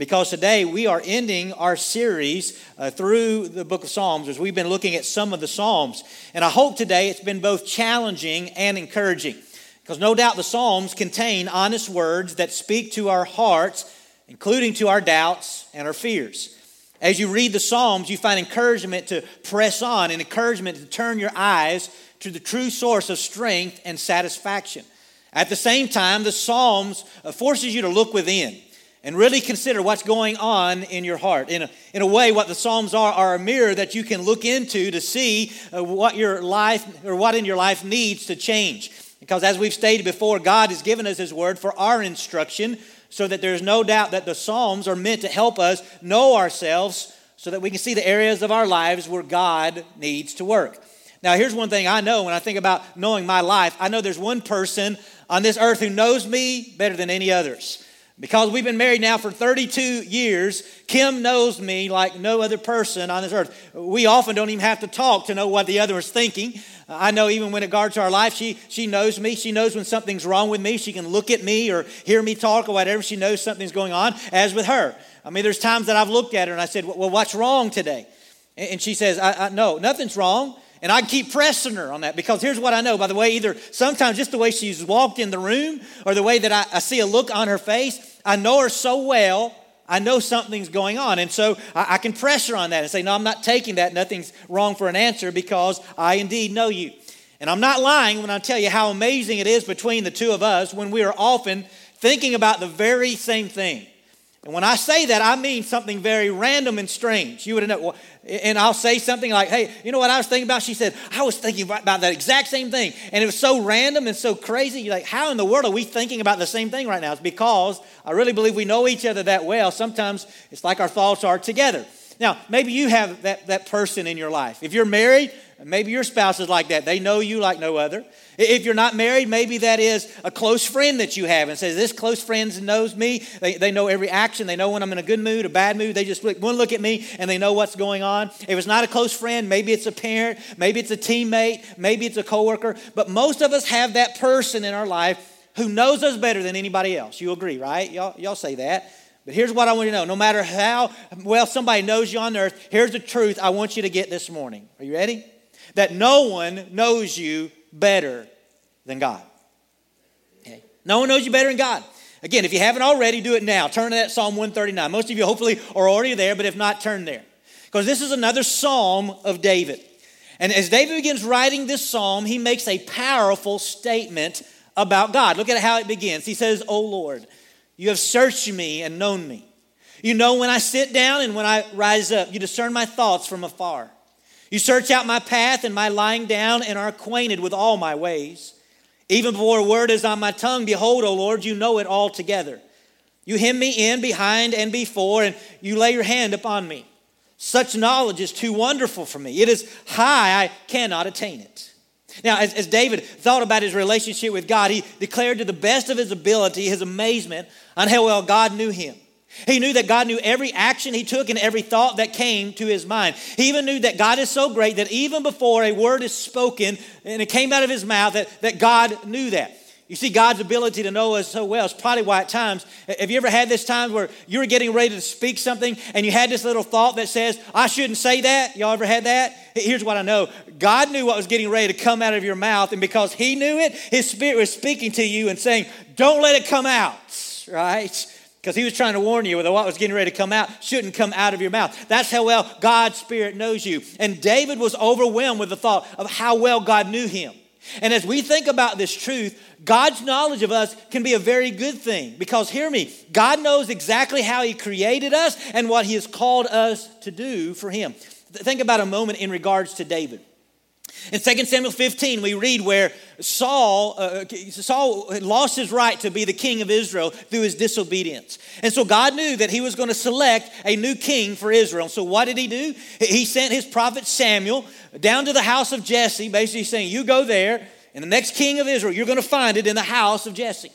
because today we are ending our series uh, through the book of Psalms as we've been looking at some of the Psalms. And I hope today it's been both challenging and encouraging because no doubt the Psalms contain honest words that speak to our hearts, including to our doubts and our fears. As you read the Psalms, you find encouragement to press on and encouragement to turn your eyes to the true source of strength and satisfaction. At the same time, the Psalms uh, forces you to look within and really consider what's going on in your heart. In a, in a way, what the Psalms are are a mirror that you can look into to see uh, what your life or what in your life needs to change. Because as we've stated before, God has given us His Word for our instruction so that there's no doubt that the Psalms are meant to help us know ourselves so that we can see the areas of our lives where God needs to work. Now, here's one thing I know when I think about knowing my life I know there's one person on this earth who knows me better than any others. Because we've been married now for 32 years, Kim knows me like no other person on this earth. We often don't even have to talk to know what the other is thinking. I know even when it to our life, she, she knows me. She knows when something's wrong with me. She can look at me or hear me talk or whatever. She knows something's going on, as with her. I mean, there's times that I've looked at her and I said, Well, what's wrong today? And she says, I, I, No, nothing's wrong. And I keep pressing her on that because here's what I know, by the way, either sometimes just the way she's walked in the room or the way that I, I see a look on her face, I know her so well, I know something's going on. And so I, can press her on that and say, No, I'm not taking that. Nothing's wrong for an answer because I indeed know you. And I'm not lying when I tell you how amazing it is between the two of us when we are often thinking about the very same thing. And when I say that, I mean something very random and strange. You would know. And I'll say something like, hey, you know what I was thinking about? She said, I was thinking about that exact same thing. And it was so random and so crazy. You're like, how in the world are we thinking about the same thing right now? It's because I really believe we know each other that well. Sometimes it's like our thoughts are together. Now, maybe you have that, that person in your life. If you're married, maybe your spouse is like that. They know you like no other. If you're not married, maybe that is a close friend that you have and says, This close friend knows me. They, they know every action. They know when I'm in a good mood, a bad mood. They just look, one look at me and they know what's going on. If it's not a close friend, maybe it's a parent, maybe it's a teammate, maybe it's a coworker. But most of us have that person in our life who knows us better than anybody else. You agree, right? Y'all, y'all say that. But here's what I want you to know no matter how well somebody knows you on earth, here's the truth I want you to get this morning. Are you ready? That no one knows you better than God. Okay? No one knows you better than God. Again, if you haven't already, do it now. Turn to that Psalm 139. Most of you hopefully are already there, but if not, turn there. Because this is another psalm of David. And as David begins writing this psalm, he makes a powerful statement about God. Look at how it begins. He says, O Lord, you have searched me and known me. You know when I sit down and when I rise up. You discern my thoughts from afar. You search out my path and my lying down and are acquainted with all my ways. Even before a word is on my tongue, behold, O Lord, you know it altogether. You hem me in behind and before, and you lay your hand upon me. Such knowledge is too wonderful for me. It is high, I cannot attain it. Now, as, as David thought about his relationship with God, he declared to the best of his ability his amazement on how well God knew him. He knew that God knew every action he took and every thought that came to his mind. He even knew that God is so great that even before a word is spoken and it came out of his mouth, that, that God knew that. You see, God's ability to know us so well is probably why at times, have you ever had this time where you were getting ready to speak something and you had this little thought that says, I shouldn't say that? Y'all ever had that? Here's what I know God knew what was getting ready to come out of your mouth, and because He knew it, His Spirit was speaking to you and saying, Don't let it come out, right? Because he was trying to warn you that what was getting ready to come out shouldn't come out of your mouth. That's how well God's Spirit knows you. And David was overwhelmed with the thought of how well God knew him. And as we think about this truth, God's knowledge of us can be a very good thing because, hear me, God knows exactly how He created us and what He has called us to do for Him. Think about a moment in regards to David. In 2 Samuel 15, we read where Saul, uh, Saul lost his right to be the king of Israel through his disobedience. And so God knew that he was going to select a new king for Israel. So what did he do? He sent his prophet Samuel down to the house of Jesse, basically saying, You go there, and the next king of Israel, you're going to find it in the house of Jesse.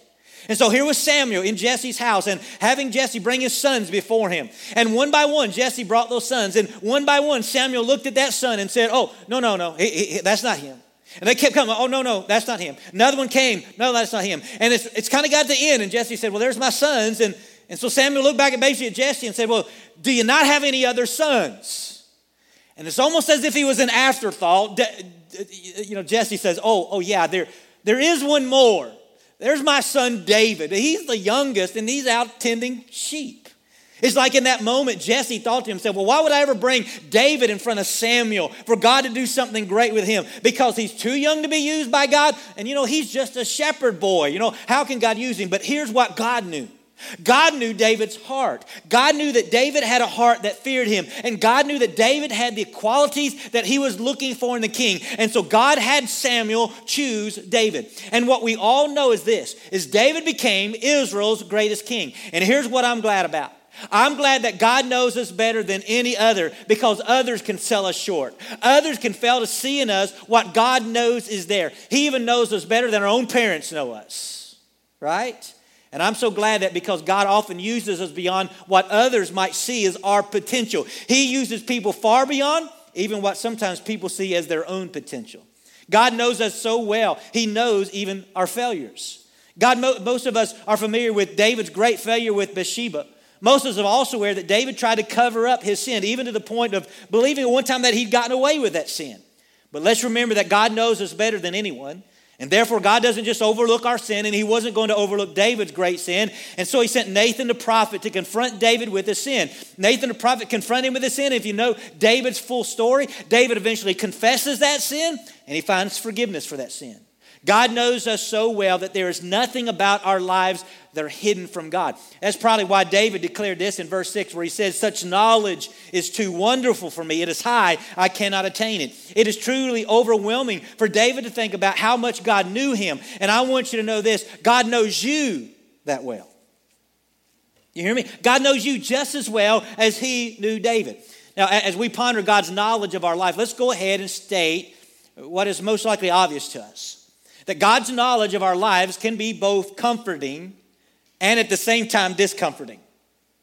And so here was Samuel in Jesse's house and having Jesse bring his sons before him. And one by one, Jesse brought those sons. And one by one, Samuel looked at that son and said, Oh, no, no, no, he, he, that's not him. And they kept coming, Oh, no, no, that's not him. Another one came, No, that's not him. And it's, it's kind of got to the end. And Jesse said, Well, there's my sons. And, And so Samuel looked back at basically at Jesse and said, Well, do you not have any other sons? And it's almost as if he was an afterthought. You know, Jesse says, Oh, oh yeah, there, there is one more. There's my son David. He's the youngest and he's out tending sheep. It's like in that moment, Jesse thought to himself, well, why would I ever bring David in front of Samuel for God to do something great with him? Because he's too young to be used by God. And you know, he's just a shepherd boy. You know, how can God use him? But here's what God knew. God knew David's heart. God knew that David had a heart that feared him. And God knew that David had the qualities that he was looking for in the king. And so God had Samuel choose David. And what we all know is this is David became Israel's greatest king. And here's what I'm glad about. I'm glad that God knows us better than any other because others can sell us short. Others can fail to see in us what God knows is there. He even knows us better than our own parents know us, right? And I'm so glad that because God often uses us beyond what others might see as our potential. He uses people far beyond even what sometimes people see as their own potential. God knows us so well, He knows even our failures. God, most of us are familiar with David's great failure with Bathsheba. Most of us are also aware that David tried to cover up his sin, even to the point of believing at one time that he'd gotten away with that sin. But let's remember that God knows us better than anyone. And therefore, God doesn't just overlook our sin, and He wasn't going to overlook David's great sin. And so He sent Nathan the prophet to confront David with his sin. Nathan the prophet confronted him with his sin. If you know David's full story, David eventually confesses that sin, and he finds forgiveness for that sin. God knows us so well that there is nothing about our lives that are hidden from God. That's probably why David declared this in verse 6, where he says, Such knowledge is too wonderful for me. It is high, I cannot attain it. It is truly overwhelming for David to think about how much God knew him. And I want you to know this God knows you that well. You hear me? God knows you just as well as he knew David. Now, as we ponder God's knowledge of our life, let's go ahead and state what is most likely obvious to us that God's knowledge of our lives can be both comforting and at the same time discomforting.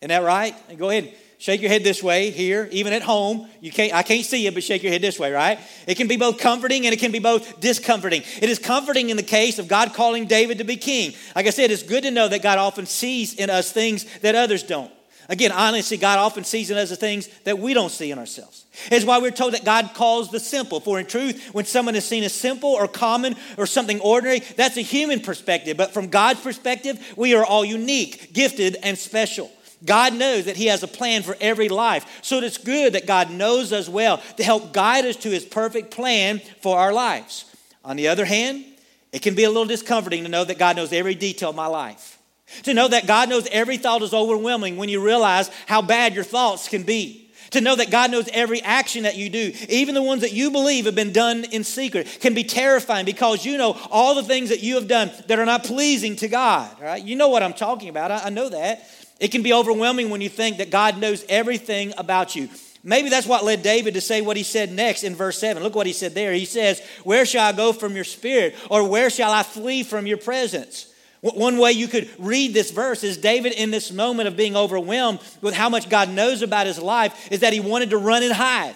Isn't that right? And go ahead, shake your head this way here, even at home. You can't, I can't see you, but shake your head this way, right? It can be both comforting and it can be both discomforting. It is comforting in the case of God calling David to be king. Like I said, it's good to know that God often sees in us things that others don't. Again, honestly, God often sees in us the things that we don't see in ourselves. It's why we're told that God calls the simple. For in truth, when someone is seen as simple or common or something ordinary, that's a human perspective. But from God's perspective, we are all unique, gifted, and special. God knows that He has a plan for every life. So it's good that God knows us well to help guide us to His perfect plan for our lives. On the other hand, it can be a little discomforting to know that God knows every detail of my life. To know that God knows every thought is overwhelming when you realize how bad your thoughts can be. To know that God knows every action that you do, even the ones that you believe have been done in secret, can be terrifying because you know all the things that you have done that are not pleasing to God. Right? You know what I'm talking about. I, I know that. It can be overwhelming when you think that God knows everything about you. Maybe that's what led David to say what he said next in verse 7. Look what he said there. He says, Where shall I go from your spirit? Or where shall I flee from your presence? One way you could read this verse is David, in this moment of being overwhelmed with how much God knows about his life, is that he wanted to run and hide.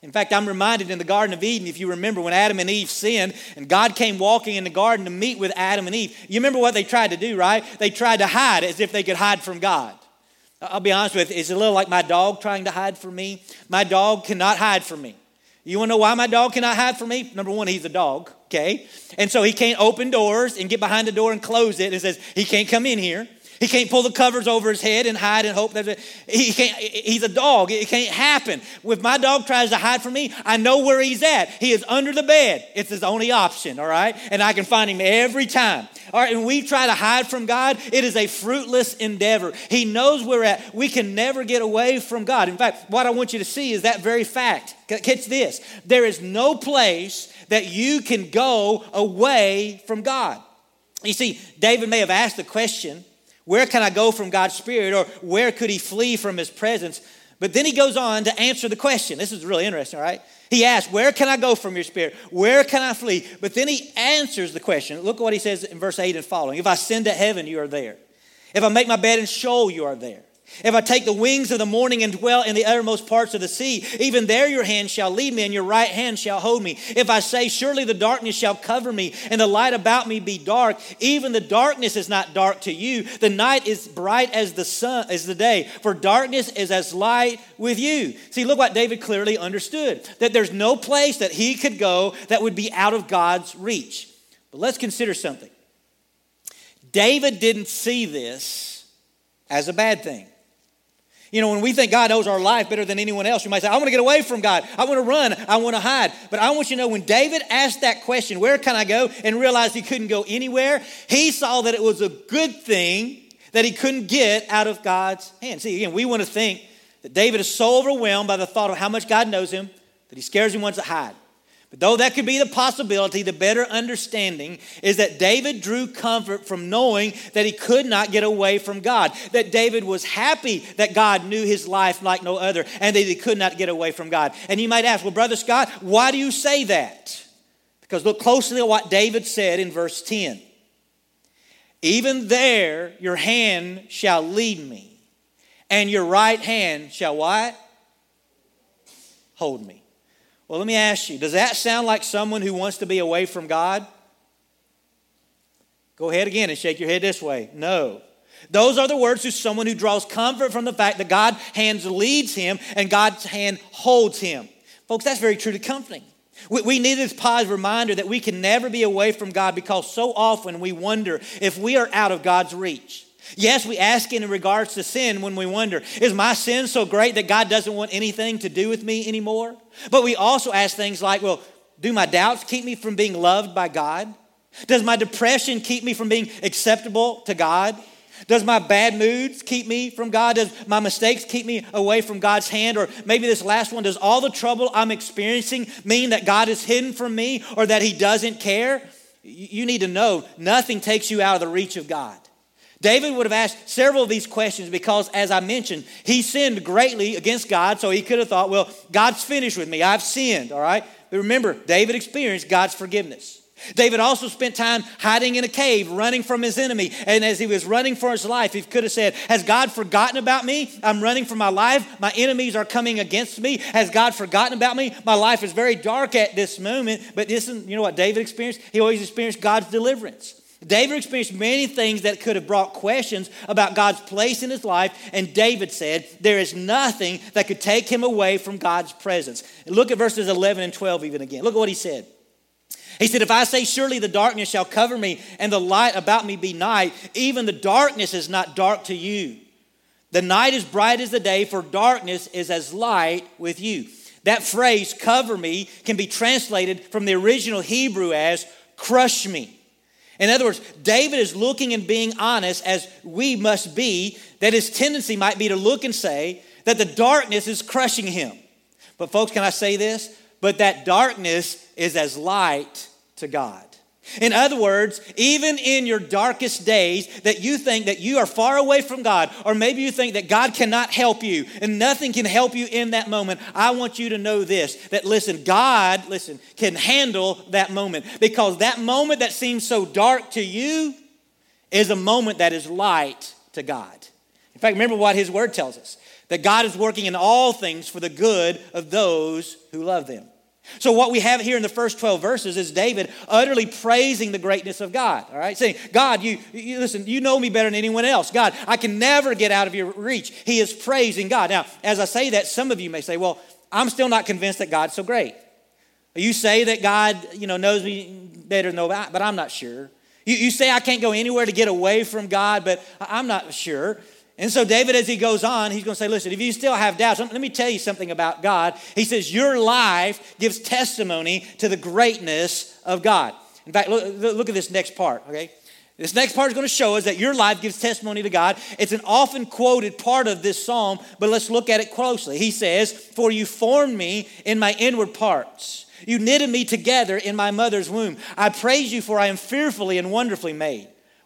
In fact, I'm reminded in the Garden of Eden, if you remember when Adam and Eve sinned and God came walking in the garden to meet with Adam and Eve, you remember what they tried to do, right? They tried to hide as if they could hide from God. I'll be honest with you, it's a little like my dog trying to hide from me. My dog cannot hide from me. You want to know why my dog cannot hide from me? Number one, he's a dog okay? And so he can't open doors and get behind the door and close it and says, he can't come in here. He can't pull the covers over his head and hide and hope that he can't. He's a dog. It can't happen. If my dog tries to hide from me, I know where he's at. He is under the bed. It's his only option, all right? And I can find him every time. All right, and we try to hide from God, it is a fruitless endeavor. He knows where we're at. We can never get away from God. In fact, what I want you to see is that very fact. Catch this. There is no place that you can go away from God. You see, David may have asked the question, where can I go from God's Spirit? Or where could he flee from his presence? But then he goes on to answer the question. This is really interesting, right? He asks, Where can I go from your spirit? Where can I flee? But then he answers the question. Look what he says in verse 8 and following. If I ascend to heaven, you are there. If I make my bed in Sheol, you are there. If I take the wings of the morning and dwell in the uttermost parts of the sea, even there your hand shall lead me and your right hand shall hold me. If I say, Surely the darkness shall cover me and the light about me be dark, even the darkness is not dark to you. The night is bright as the sun, as the day, for darkness is as light with you. See, look what David clearly understood that there's no place that he could go that would be out of God's reach. But let's consider something. David didn't see this as a bad thing. You know, when we think God knows our life better than anyone else, you might say, I want to get away from God. I want to run. I want to hide. But I want you to know when David asked that question, where can I go? And realized he couldn't go anywhere, he saw that it was a good thing that he couldn't get out of God's hand. See, again, we want to think that David is so overwhelmed by the thought of how much God knows him that he scares him wants to hide. But though that could be the possibility, the better understanding is that David drew comfort from knowing that he could not get away from God. That David was happy that God knew his life like no other and that he could not get away from God. And you might ask, well, Brother Scott, why do you say that? Because look closely at what David said in verse 10. Even there your hand shall lead me, and your right hand shall what? Hold me. Well, let me ask you does that sound like someone who wants to be away from God? Go ahead again and shake your head this way. No. Those are the words to someone who draws comfort from the fact that God's hand leads him and God's hand holds him. Folks, that's very true to comforting. We, we need this positive reminder that we can never be away from God because so often we wonder if we are out of God's reach. Yes, we ask in regards to sin when we wonder, is my sin so great that God doesn't want anything to do with me anymore? But we also ask things like, well, do my doubts keep me from being loved by God? Does my depression keep me from being acceptable to God? Does my bad moods keep me from God? Does my mistakes keep me away from God's hand? Or maybe this last one, does all the trouble I'm experiencing mean that God is hidden from me or that He doesn't care? You need to know nothing takes you out of the reach of God. David would have asked several of these questions because, as I mentioned, he sinned greatly against God, so he could have thought, well, God's finished with me. I've sinned, all right? But remember, David experienced God's forgiveness. David also spent time hiding in a cave, running from his enemy. And as he was running for his life, he could have said, Has God forgotten about me? I'm running for my life. My enemies are coming against me. Has God forgotten about me? My life is very dark at this moment. But isn't, you know what David experienced? He always experienced God's deliverance. David experienced many things that could have brought questions about God's place in his life, and David said, There is nothing that could take him away from God's presence. Look at verses 11 and 12 even again. Look at what he said. He said, If I say, Surely the darkness shall cover me, and the light about me be night, even the darkness is not dark to you. The night is bright as the day, for darkness is as light with you. That phrase, cover me, can be translated from the original Hebrew as crush me. In other words, David is looking and being honest as we must be, that his tendency might be to look and say that the darkness is crushing him. But, folks, can I say this? But that darkness is as light to God. In other words, even in your darkest days that you think that you are far away from God, or maybe you think that God cannot help you and nothing can help you in that moment, I want you to know this that listen, God, listen, can handle that moment because that moment that seems so dark to you is a moment that is light to God. In fact, remember what His Word tells us that God is working in all things for the good of those who love them. So, what we have here in the first 12 verses is David utterly praising the greatness of God, all right? Saying, God, you, you, listen, you know me better than anyone else. God, I can never get out of your reach. He is praising God. Now, as I say that, some of you may say, well, I'm still not convinced that God's so great. You say that God, you know, knows me better than nobody, but I'm not sure. You, you say I can't go anywhere to get away from God, but I'm not sure. And so, David, as he goes on, he's going to say, Listen, if you still have doubts, let me tell you something about God. He says, Your life gives testimony to the greatness of God. In fact, look, look at this next part, okay? This next part is going to show us that your life gives testimony to God. It's an often quoted part of this psalm, but let's look at it closely. He says, For you formed me in my inward parts. You knitted me together in my mother's womb. I praise you, for I am fearfully and wonderfully made.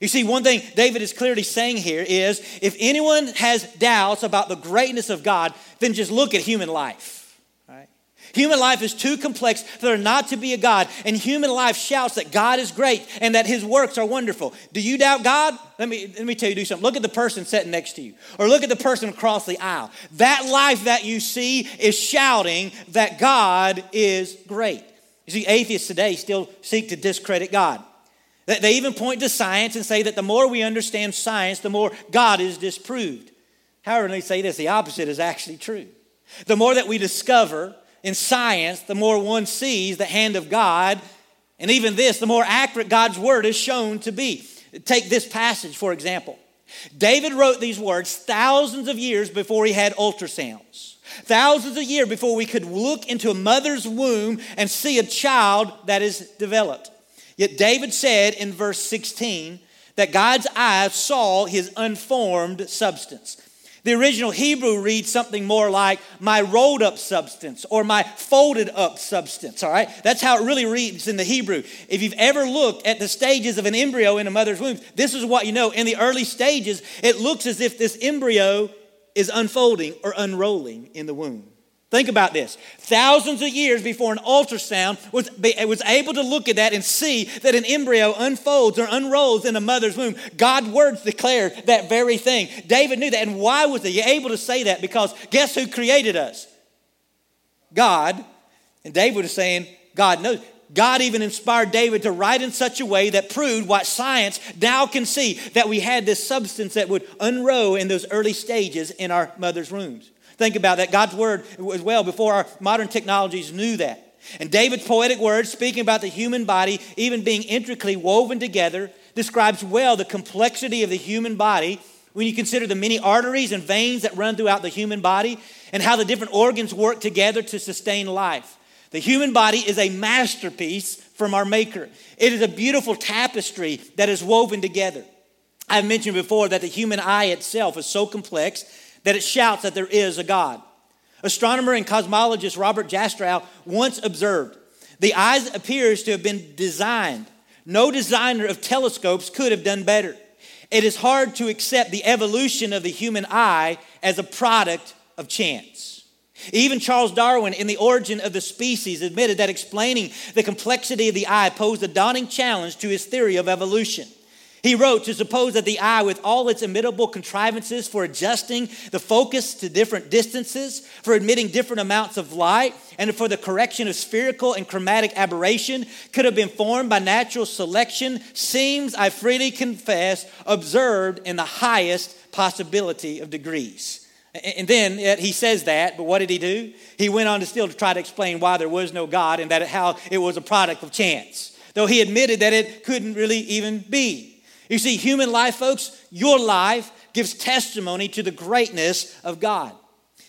You see, one thing David is clearly saying here is if anyone has doubts about the greatness of God, then just look at human life. Human life is too complex for there not to be a God, and human life shouts that God is great and that his works are wonderful. Do you doubt God? Let me, let me tell you do something. Look at the person sitting next to you, or look at the person across the aisle. That life that you see is shouting that God is great. You see, atheists today still seek to discredit God. They even point to science and say that the more we understand science, the more God is disproved. However, they say this the opposite is actually true. The more that we discover, in science, the more one sees the hand of God. And even this, the more accurate God's word is shown to be. Take this passage, for example. David wrote these words thousands of years before he had ultrasounds. Thousands of years before we could look into a mother's womb and see a child that is developed. Yet David said in verse 16 that God's eyes saw his unformed substance. The original Hebrew reads something more like my rolled up substance or my folded up substance, all right? That's how it really reads in the Hebrew. If you've ever looked at the stages of an embryo in a mother's womb, this is what you know. In the early stages, it looks as if this embryo is unfolding or unrolling in the womb. Think about this. Thousands of years before an ultrasound was, was able to look at that and see that an embryo unfolds or unrolls in a mother's womb. God's words declared that very thing. David knew that. And why was he able to say that? Because guess who created us? God. And David was saying, God knows. God even inspired David to write in such a way that proved what science now can see that we had this substance that would unroll in those early stages in our mother's wombs. Think about that. God's word as well before our modern technologies knew that. And David's poetic words, speaking about the human body even being intricately woven together, describes well the complexity of the human body when you consider the many arteries and veins that run throughout the human body and how the different organs work together to sustain life. The human body is a masterpiece from our Maker. It is a beautiful tapestry that is woven together. I've mentioned before that the human eye itself is so complex that it shouts that there is a God. Astronomer and cosmologist Robert Jastrow once observed the eye appears to have been designed. No designer of telescopes could have done better. It is hard to accept the evolution of the human eye as a product of chance. Even Charles Darwin, in The Origin of the Species, admitted that explaining the complexity of the eye posed a daunting challenge to his theory of evolution. He wrote to suppose that the eye, with all its imitable contrivances for adjusting the focus to different distances, for admitting different amounts of light, and for the correction of spherical and chromatic aberration, could have been formed by natural selection, seems, I freely confess, observed in the highest possibility of degrees. And then he says that, but what did he do? He went on to still to try to explain why there was no God and that how it was a product of chance, though he admitted that it couldn't really even be. You see, human life, folks, your life gives testimony to the greatness of God.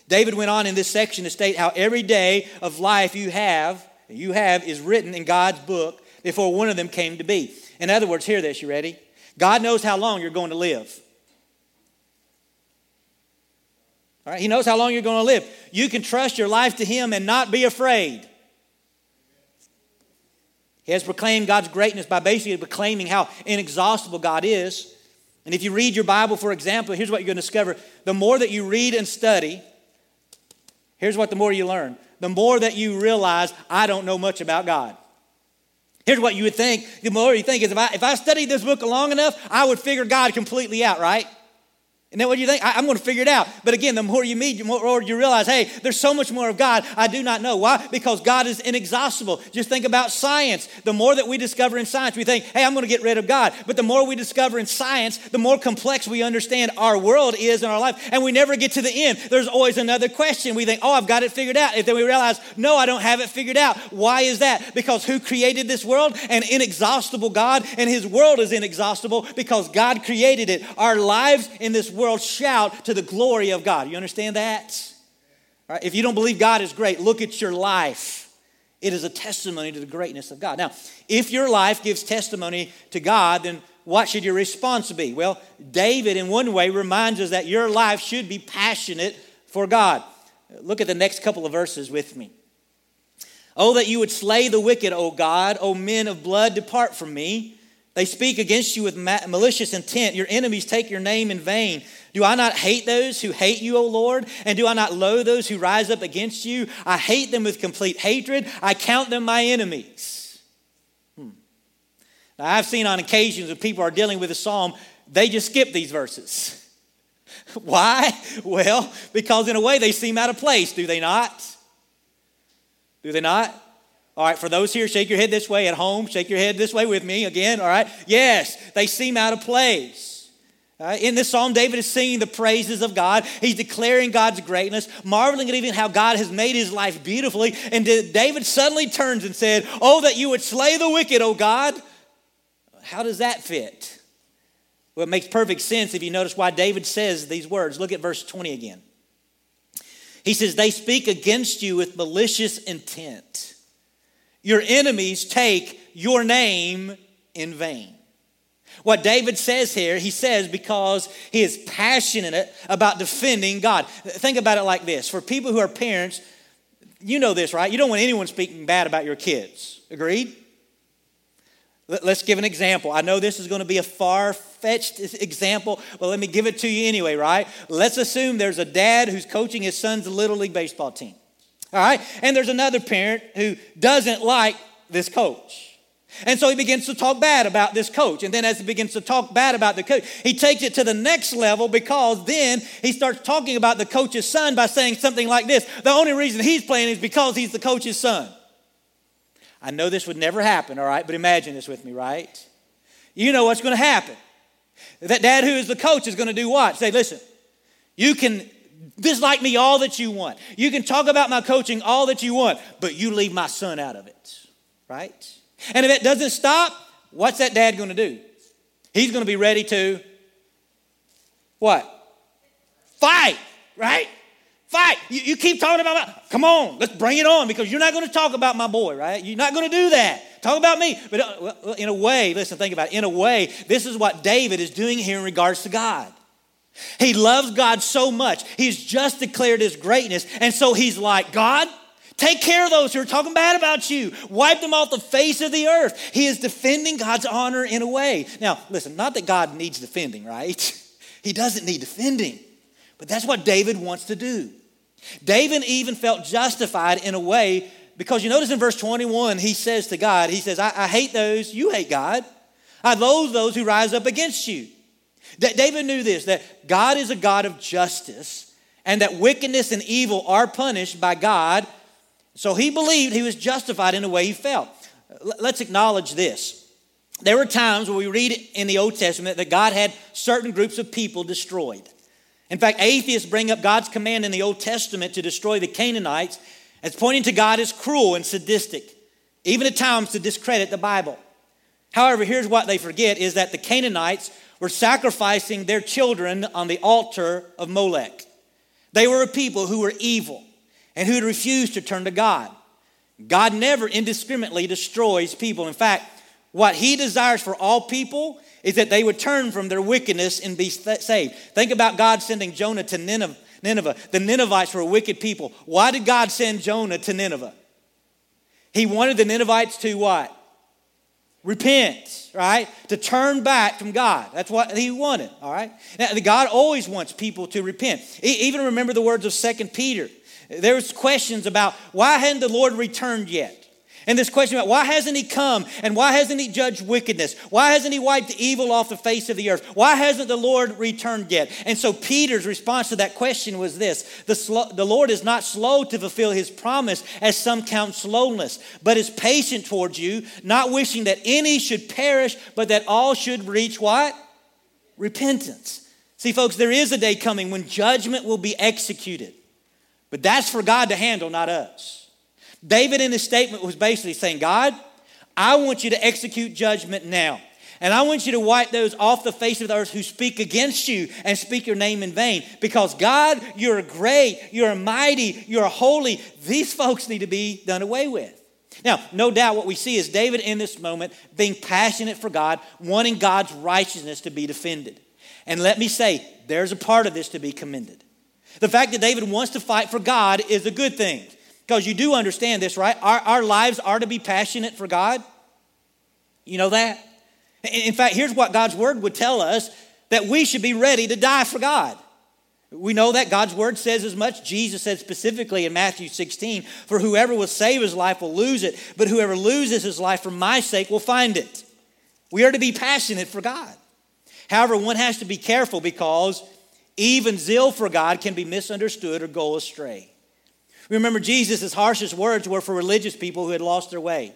David went on in this section to state how every day of life you have, you have, is written in God's book before one of them came to be. In other words, hear this, you ready? God knows how long you're going to live. All right, he knows how long you're going to live. You can trust your life to him and not be afraid. Has proclaimed God's greatness by basically proclaiming how inexhaustible God is. And if you read your Bible, for example, here's what you're going to discover. The more that you read and study, here's what the more you learn. The more that you realize, I don't know much about God. Here's what you would think. The more you think is if I, if I studied this book long enough, I would figure God completely out, right? And then what do you think? I, am going to figure it out. But again, the more you meet, the more you realize, hey, there's so much more of God I do not know. Why? Because God is inexhaustible. Just think about science. The more that we discover in science, we think, hey, I'm going to get rid of God. But the more we discover in science, the more complex we understand our world is in our life. And we never get to the end. There's always another question. We think, oh, I've got it figured out. And then we realize, no, I don't have it figured out. Why is that? Because who created this world? An inexhaustible God. And his world is inexhaustible because God created it. Our lives in this world world shout to the glory of God. You understand that? Right? If you don't believe God is great, look at your life. It is a testimony to the greatness of God. Now, if your life gives testimony to God, then what should your response be? Well, David, in one way, reminds us that your life should be passionate for God. Look at the next couple of verses with me. Oh, that you would slay the wicked, O God. O men of blood, depart from me. They speak against you with malicious intent. Your enemies take your name in vain. Do I not hate those who hate you, O Lord? And do I not loathe those who rise up against you? I hate them with complete hatred. I count them my enemies. Hmm. Now, I've seen on occasions when people are dealing with a psalm, they just skip these verses. Why? Well, because in a way they seem out of place, do they not? Do they not? All right, for those here, shake your head this way at home. Shake your head this way with me again. All right. Yes, they seem out of place. Right? In this psalm, David is singing the praises of God. He's declaring God's greatness, marveling at even how God has made his life beautifully. And David suddenly turns and said, Oh, that you would slay the wicked, O God. How does that fit? Well, it makes perfect sense if you notice why David says these words. Look at verse 20 again. He says, They speak against you with malicious intent. Your enemies take your name in vain. What David says here, he says because he is passionate about defending God. Think about it like this for people who are parents, you know this, right? You don't want anyone speaking bad about your kids. Agreed? Let's give an example. I know this is going to be a far fetched example, but let me give it to you anyway, right? Let's assume there's a dad who's coaching his son's little league baseball team. All right? And there's another parent who doesn't like this coach. And so he begins to talk bad about this coach. And then, as he begins to talk bad about the coach, he takes it to the next level because then he starts talking about the coach's son by saying something like this The only reason he's playing is because he's the coach's son. I know this would never happen, all right, but imagine this with me, right? You know what's going to happen. That dad who is the coach is going to do what? Say, listen, you can dislike me all that you want. You can talk about my coaching all that you want, but you leave my son out of it, right? And if it doesn't stop, what's that dad going to do? He's going to be ready to what? Fight, right? Fight. You, you keep talking about my, come on, let's bring it on because you're not going to talk about my boy, right? You're not going to do that. Talk about me. But uh, in a way, listen, think about it. In a way, this is what David is doing here in regards to God. He loves God so much. He's just declared his greatness. And so he's like, God, take care of those who are talking bad about you. Wipe them off the face of the earth. He is defending God's honor in a way. Now, listen, not that God needs defending, right? He doesn't need defending. But that's what David wants to do. David even felt justified in a way because you notice in verse 21, he says to God, He says, I, I hate those, you hate God. I loathe those who rise up against you. David knew this that God is a God of justice and that wickedness and evil are punished by God. So he believed he was justified in the way he felt. Let's acknowledge this. There were times when we read in the Old Testament that God had certain groups of people destroyed. In fact, atheists bring up God's command in the Old Testament to destroy the Canaanites as pointing to God as cruel and sadistic, even at times to discredit the Bible. However, here's what they forget is that the Canaanites were sacrificing their children on the altar of Molech. They were a people who were evil and who refused to turn to God. God never indiscriminately destroys people. In fact, what He desires for all people is that they would turn from their wickedness and be saved. Think about God sending Jonah to Nineveh. Nineveh. The Ninevites were wicked people. Why did God send Jonah to Nineveh? He wanted the Ninevites to what? Repent, right? To turn back from God. That's what he wanted, all right? Now, God always wants people to repent. Even remember the words of Second Peter. There was questions about why hadn't the Lord returned yet? And this question about why hasn't he come and why hasn't he judged wickedness? Why hasn't he wiped evil off the face of the earth? Why hasn't the Lord returned yet? And so Peter's response to that question was this the, the Lord is not slow to fulfill his promise, as some count slowness, but is patient towards you, not wishing that any should perish, but that all should reach what? Repentance. See, folks, there is a day coming when judgment will be executed, but that's for God to handle, not us. David, in his statement, was basically saying, God, I want you to execute judgment now. And I want you to wipe those off the face of the earth who speak against you and speak your name in vain. Because God, you're great, you're mighty, you're holy. These folks need to be done away with. Now, no doubt what we see is David in this moment being passionate for God, wanting God's righteousness to be defended. And let me say, there's a part of this to be commended. The fact that David wants to fight for God is a good thing. Because you do understand this, right? Our, our lives are to be passionate for God. You know that? In fact, here's what God's word would tell us that we should be ready to die for God. We know that God's word says as much. Jesus said specifically in Matthew 16, For whoever will save his life will lose it, but whoever loses his life for my sake will find it. We are to be passionate for God. However, one has to be careful because even zeal for God can be misunderstood or go astray. Remember, Jesus' harshest words were for religious people who had lost their way.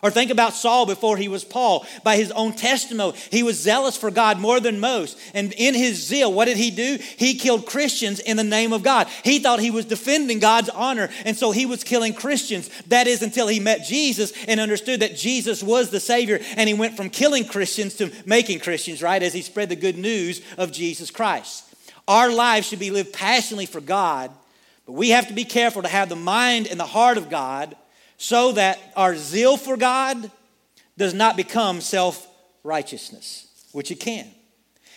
Or think about Saul before he was Paul. By his own testimony, he was zealous for God more than most. And in his zeal, what did he do? He killed Christians in the name of God. He thought he was defending God's honor, and so he was killing Christians. That is until he met Jesus and understood that Jesus was the Savior, and he went from killing Christians to making Christians, right, as he spread the good news of Jesus Christ. Our lives should be lived passionately for God, but we have to be careful to have the mind and the heart of God so that our zeal for God does not become self righteousness, which it can.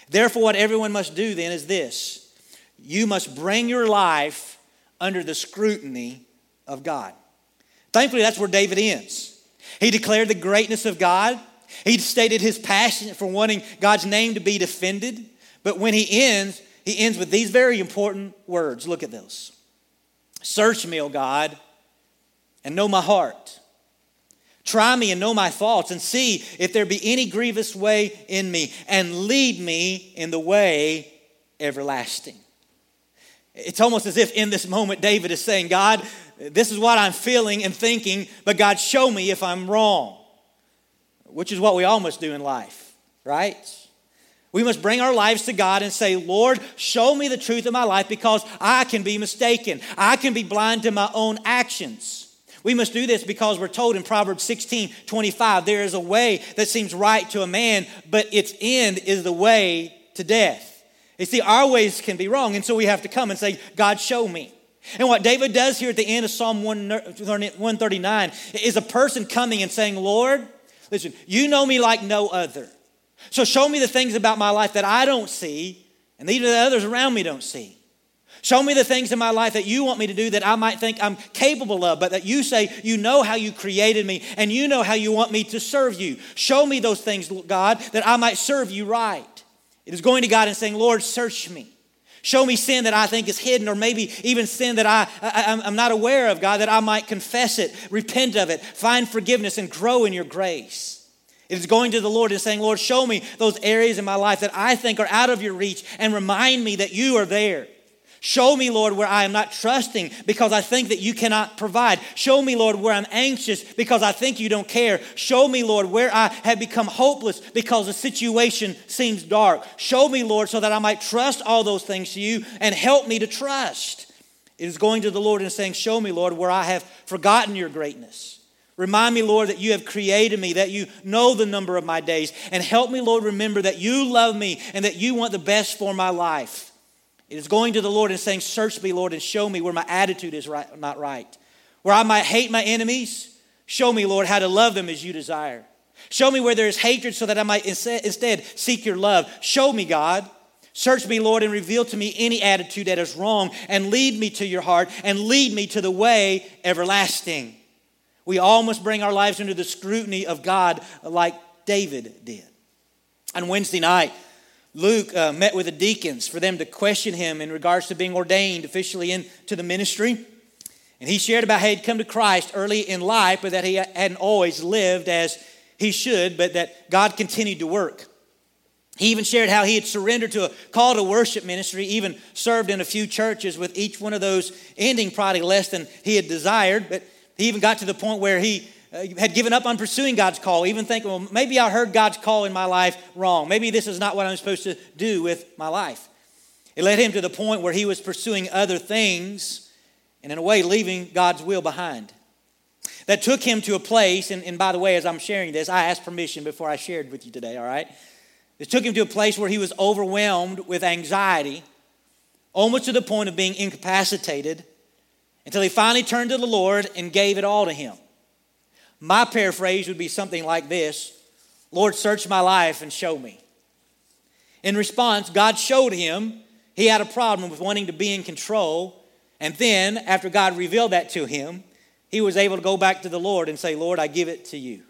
Therefore, what everyone must do then is this you must bring your life under the scrutiny of God. Thankfully, that's where David ends. He declared the greatness of God. He stated his passion for wanting God's name to be defended. But when he ends, he ends with these very important words. Look at this Search me, O God and know my heart. Try me and know my thoughts and see if there be any grievous way in me and lead me in the way everlasting. It's almost as if in this moment David is saying, God, this is what I'm feeling and thinking, but God, show me if I'm wrong, which is what we all must do in life, right? We must bring our lives to God and say, Lord, show me the truth of my life because I can be mistaken. I can be blind to my own actions. We must do this because we're told in Proverbs 16 25, there is a way that seems right to a man, but its end is the way to death. You see, our ways can be wrong, and so we have to come and say, God, show me. And what David does here at the end of Psalm 139 is a person coming and saying, Lord, listen, you know me like no other. So show me the things about my life that I don't see, and even the others around me don't see. Show me the things in my life that you want me to do that I might think I'm capable of, but that you say you know how you created me and you know how you want me to serve you. Show me those things, God, that I might serve you right. It is going to God and saying, Lord, search me. Show me sin that I think is hidden, or maybe even sin that I, I, am not aware of, God, that I might confess it, repent of it, find forgiveness, and grow in your grace. It is going to the Lord and saying, Lord, show me those areas in my life that I think are out of your reach and remind me that you are there. Show me, Lord, where I am not trusting because I think that you cannot provide. Show me, Lord, where I'm anxious because I think you don't care. Show me, Lord, where I have become hopeless because the situation seems dark. Show me, Lord, so that I might trust all those things to you and help me to trust. It is going to the Lord and saying, Show me, Lord, where I have forgotten your greatness. Remind me, Lord, that you have created me, that you know the number of my days, and help me, Lord, remember that you love me and that you want the best for my life. It is going to the Lord and saying, Search me, Lord, and show me where my attitude is right, not right. Where I might hate my enemies, show me, Lord, how to love them as you desire. Show me where there is hatred so that I might instead seek your love. Show me, God. Search me, Lord, and reveal to me any attitude that is wrong, and lead me to your heart, and lead me to the way everlasting. We all must bring our lives under the scrutiny of God like David did. On Wednesday night, Luke uh, met with the deacons for them to question him in regards to being ordained officially into the ministry. And he shared about how he'd come to Christ early in life, but that he hadn't always lived as he should, but that God continued to work. He even shared how he had surrendered to a call to worship ministry, even served in a few churches, with each one of those ending probably less than he had desired. But he even got to the point where he uh, had given up on pursuing God's call, even thinking, well, maybe I heard God's call in my life wrong. Maybe this is not what I'm supposed to do with my life. It led him to the point where he was pursuing other things and, in a way, leaving God's will behind. That took him to a place, and, and by the way, as I'm sharing this, I asked permission before I shared with you today, all right? It took him to a place where he was overwhelmed with anxiety, almost to the point of being incapacitated, until he finally turned to the Lord and gave it all to him. My paraphrase would be something like this Lord, search my life and show me. In response, God showed him He had a problem with wanting to be in control. And then, after God revealed that to him, he was able to go back to the Lord and say, Lord, I give it to you.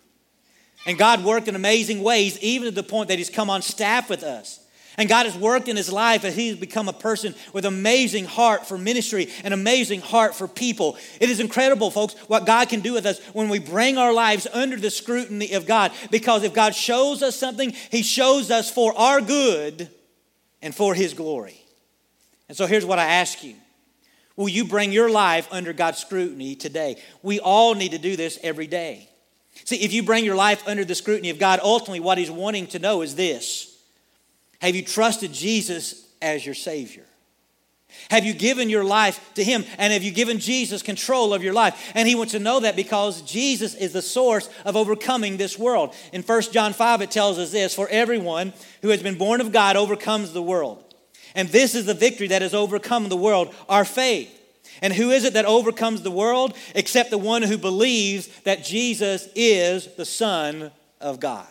And God worked in amazing ways, even to the point that He's come on staff with us. And God has worked in his life as he's become a person with amazing heart for ministry and amazing heart for people. It is incredible, folks, what God can do with us when we bring our lives under the scrutiny of God. Because if God shows us something, he shows us for our good and for his glory. And so here's what I ask you Will you bring your life under God's scrutiny today? We all need to do this every day. See, if you bring your life under the scrutiny of God, ultimately what he's wanting to know is this have you trusted Jesus as your Savior? Have you given your life to Him? And have you given Jesus control of your life? And He wants to know that because Jesus is the source of overcoming this world. In 1 John 5, it tells us this For everyone who has been born of God overcomes the world. And this is the victory that has overcome the world, our faith. And who is it that overcomes the world? Except the one who believes that Jesus is the Son of God.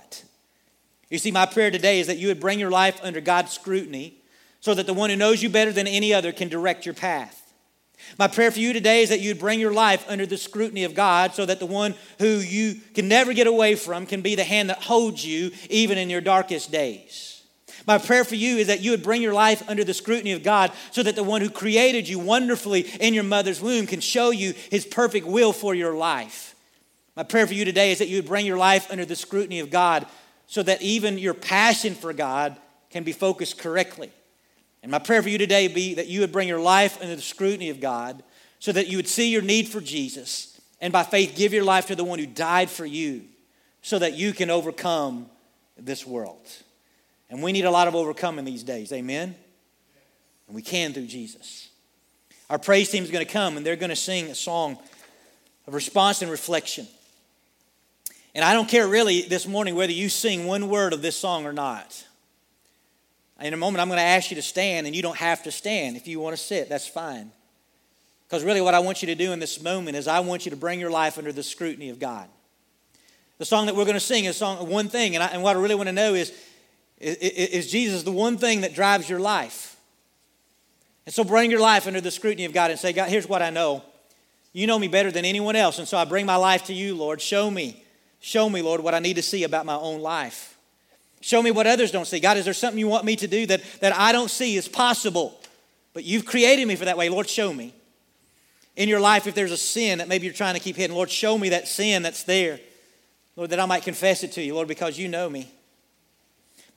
You see, my prayer today is that you would bring your life under God's scrutiny so that the one who knows you better than any other can direct your path. My prayer for you today is that you'd bring your life under the scrutiny of God so that the one who you can never get away from can be the hand that holds you even in your darkest days. My prayer for you is that you would bring your life under the scrutiny of God so that the one who created you wonderfully in your mother's womb can show you his perfect will for your life. My prayer for you today is that you would bring your life under the scrutiny of God so that even your passion for God can be focused correctly. And my prayer for you today be that you would bring your life under the scrutiny of God so that you would see your need for Jesus and by faith give your life to the one who died for you so that you can overcome this world. And we need a lot of overcoming these days, amen? And we can through Jesus. Our praise team is going to come and they're going to sing a song of response and reflection. And I don't care really this morning whether you sing one word of this song or not. In a moment, I'm going to ask you to stand, and you don't have to stand. If you want to sit, that's fine. Because really, what I want you to do in this moment is I want you to bring your life under the scrutiny of God. The song that we're going to sing is song one thing, and, I, and what I really want to know is, is, is Jesus the one thing that drives your life? And so bring your life under the scrutiny of God and say, God, here's what I know. You know me better than anyone else, and so I bring my life to you, Lord. Show me Show me, Lord, what I need to see about my own life. Show me what others don't see. God, is there something you want me to do that, that I don't see is possible? But you've created me for that way. Lord, show me. In your life, if there's a sin that maybe you're trying to keep hidden, Lord, show me that sin that's there. Lord, that I might confess it to you, Lord, because you know me.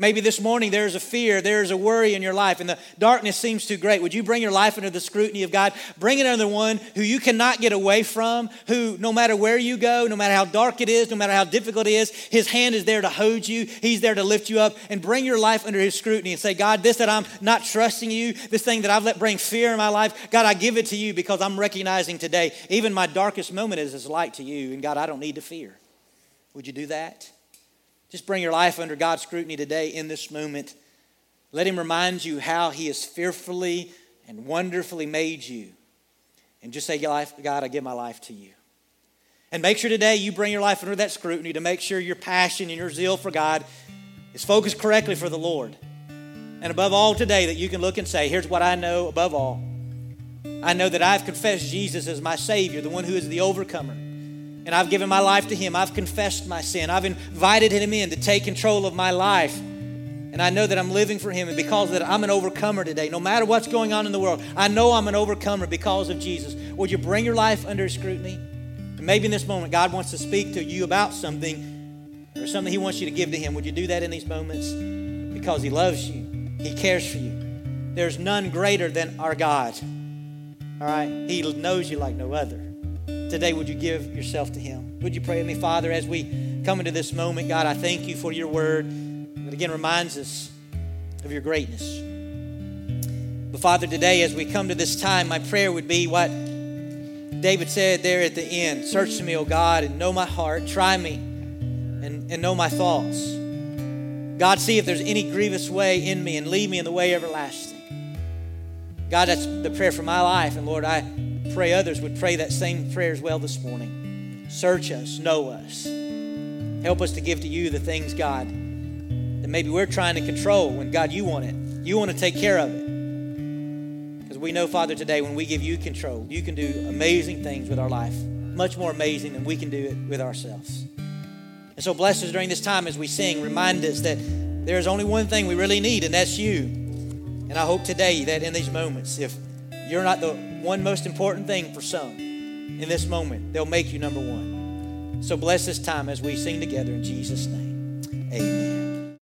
Maybe this morning there's a fear, there's a worry in your life, and the darkness seems too great. Would you bring your life under the scrutiny of God? Bring it under one who you cannot get away from, who no matter where you go, no matter how dark it is, no matter how difficult it is, his hand is there to hold you. He's there to lift you up and bring your life under his scrutiny and say, God, this that I'm not trusting you, this thing that I've let bring fear in my life, God, I give it to you because I'm recognizing today, even my darkest moment is as light to you, and God, I don't need to fear. Would you do that? Just bring your life under God's scrutiny today in this moment. Let Him remind you how He has fearfully and wonderfully made you. And just say, God, I give my life to you. And make sure today you bring your life under that scrutiny to make sure your passion and your zeal for God is focused correctly for the Lord. And above all, today, that you can look and say, Here's what I know above all. I know that I've confessed Jesus as my Savior, the one who is the overcomer and I've given my life to Him. I've confessed my sin. I've invited Him in to take control of my life. And I know that I'm living for Him. And because of that, I'm an overcomer today. No matter what's going on in the world, I know I'm an overcomer because of Jesus. Would you bring your life under scrutiny? And maybe in this moment, God wants to speak to you about something or something He wants you to give to Him. Would you do that in these moments? Because He loves you, He cares for you. There's none greater than our God. All right? He knows you like no other today, would you give yourself to Him? Would you pray with me, Father, as we come into this moment? God, I thank you for your word that again reminds us of your greatness. But Father, today, as we come to this time, my prayer would be what David said there at the end Search me, O God, and know my heart. Try me and, and know my thoughts. God, see if there's any grievous way in me and lead me in the way everlasting. God, that's the prayer for my life. And Lord, I pray others would pray that same prayer as well this morning. Search us, know us. Help us to give to you the things, God, that maybe we're trying to control when, God, you want it. You want to take care of it. Because we know, Father, today when we give you control, you can do amazing things with our life, much more amazing than we can do it with ourselves. And so bless us during this time as we sing. Remind us that there is only one thing we really need, and that's you. And I hope today that in these moments, if you're not the one most important thing for some in this moment, they'll make you number one. So bless this time as we sing together in Jesus' name. Amen.